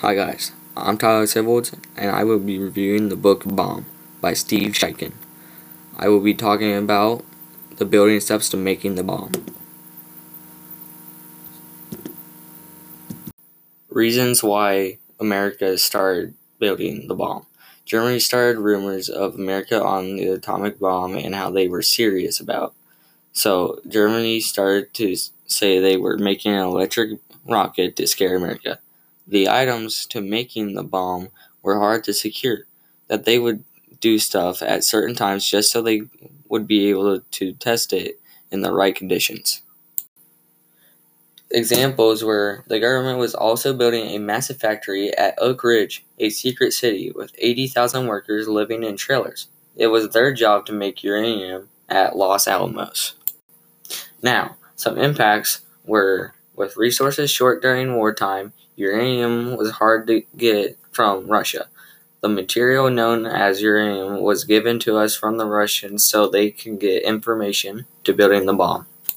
Hi guys, I'm Tyler Sibolds, and I will be reviewing the book Bomb by Steve Sheinkin. I will be talking about the building steps to making the bomb. Reasons why America started building the bomb. Germany started rumors of America on the atomic bomb and how they were serious about. So Germany started to say they were making an electric rocket to scare America. The items to making the bomb were hard to secure, that they would do stuff at certain times just so they would be able to test it in the right conditions. Examples were the government was also building a massive factory at Oak Ridge, a secret city with 80,000 workers living in trailers. It was their job to make uranium at Los Alamos. Now, some impacts were with resources short during wartime, uranium was hard to get from Russia. The material known as uranium was given to us from the Russians so they could get information to building the bomb.